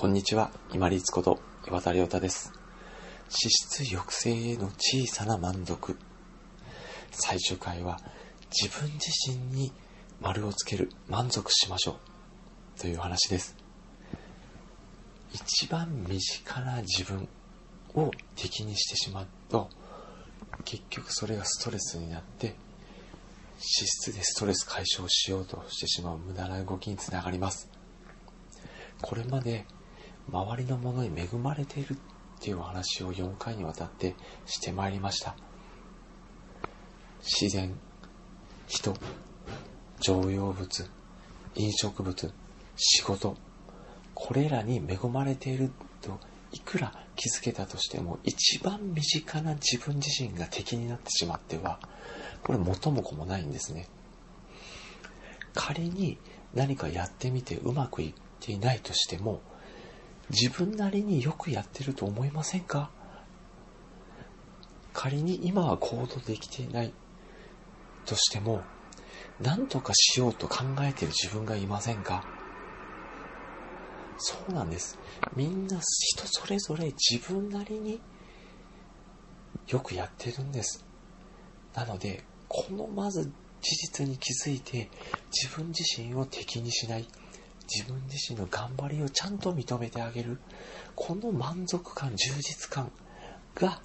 こんにちは、今立こと岩田亮太です。脂質抑制への小さな満足。最終回は自分自身に丸をつける満足しましょうという話です。一番身近な自分を敵にしてしまうと結局それがストレスになって脂質でストレス解消しようとしてしまう無駄な動きにつながります。これまで周りのものに恵まれているっていう話を4回にわたってしてまいりました。自然人常用物飲食物仕事これらに恵まれているといくら気づけたとしても一番身近な自分自身が敵になってしまってはこれ元も子もないんですね。仮に何かやってみてうまくいっていないとしても自分なりによくやってると思いませんか？仮に今は行動できていないとしても何とかしようと考えている自分がいませんか？そうなんです。みんな人それぞれ自分なりによくやってるんです。なのでこのまず事実に気づいて自分自身を敵にしない。自分自身の頑張りをちゃんと認めてあげる。この満足感充実感が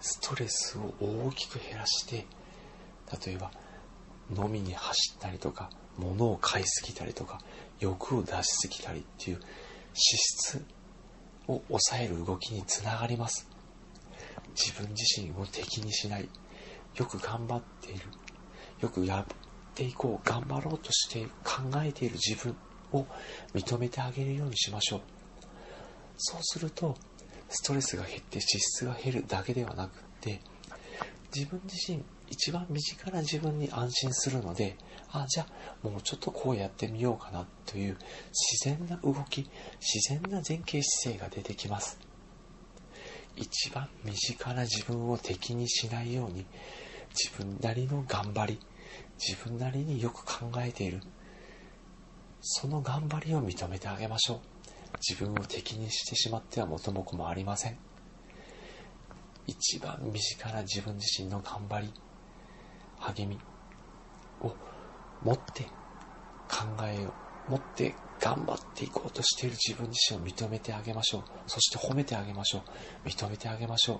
ストレスを大きく減らして例えば飲みに走ったりとか物を買いすぎたりとか欲を出しすぎたりっていう脂質を抑える動きにつながります。自分自身を敵にしない。よく頑張っている。よくやっていこう。頑張ろうとして考えている自分。を認めてあげるようにしましょう。そうするとストレスが減って脂質が減るだけではなくって自分自身一番身近な自分に安心するのであじゃあもうちょっとこうやってみようかなという自然な動き自然な前傾姿勢が出てきます。一番身近な自分を敵にしないように自分なりの頑張り自分なりによく考えている。その頑張りを認めてあげましょう。自分を敵にしてしまっては元も子もありません。一番身近な自分自身の頑張り励みを持って考えを持って頑張っていこうとしている自分自身を認めてあげましょう。そして褒めてあげましょう。認めてあげましょう。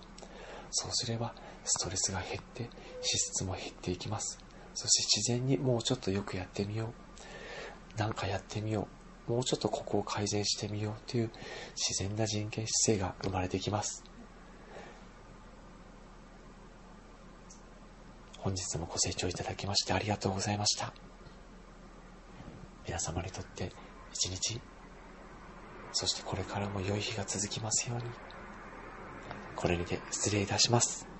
そうすればストレスが減って脂質も減っていきます。そして自然にもうちょっとよくやってみよう。なんかやってみよう。もうちょっとここを改善してみようという自然な人権姿勢が生まれてきます。本日もご清聴いただきましてありがとうございました。皆様にとって一日そしてこれからも良い日が続きますように。これにて失礼いたします。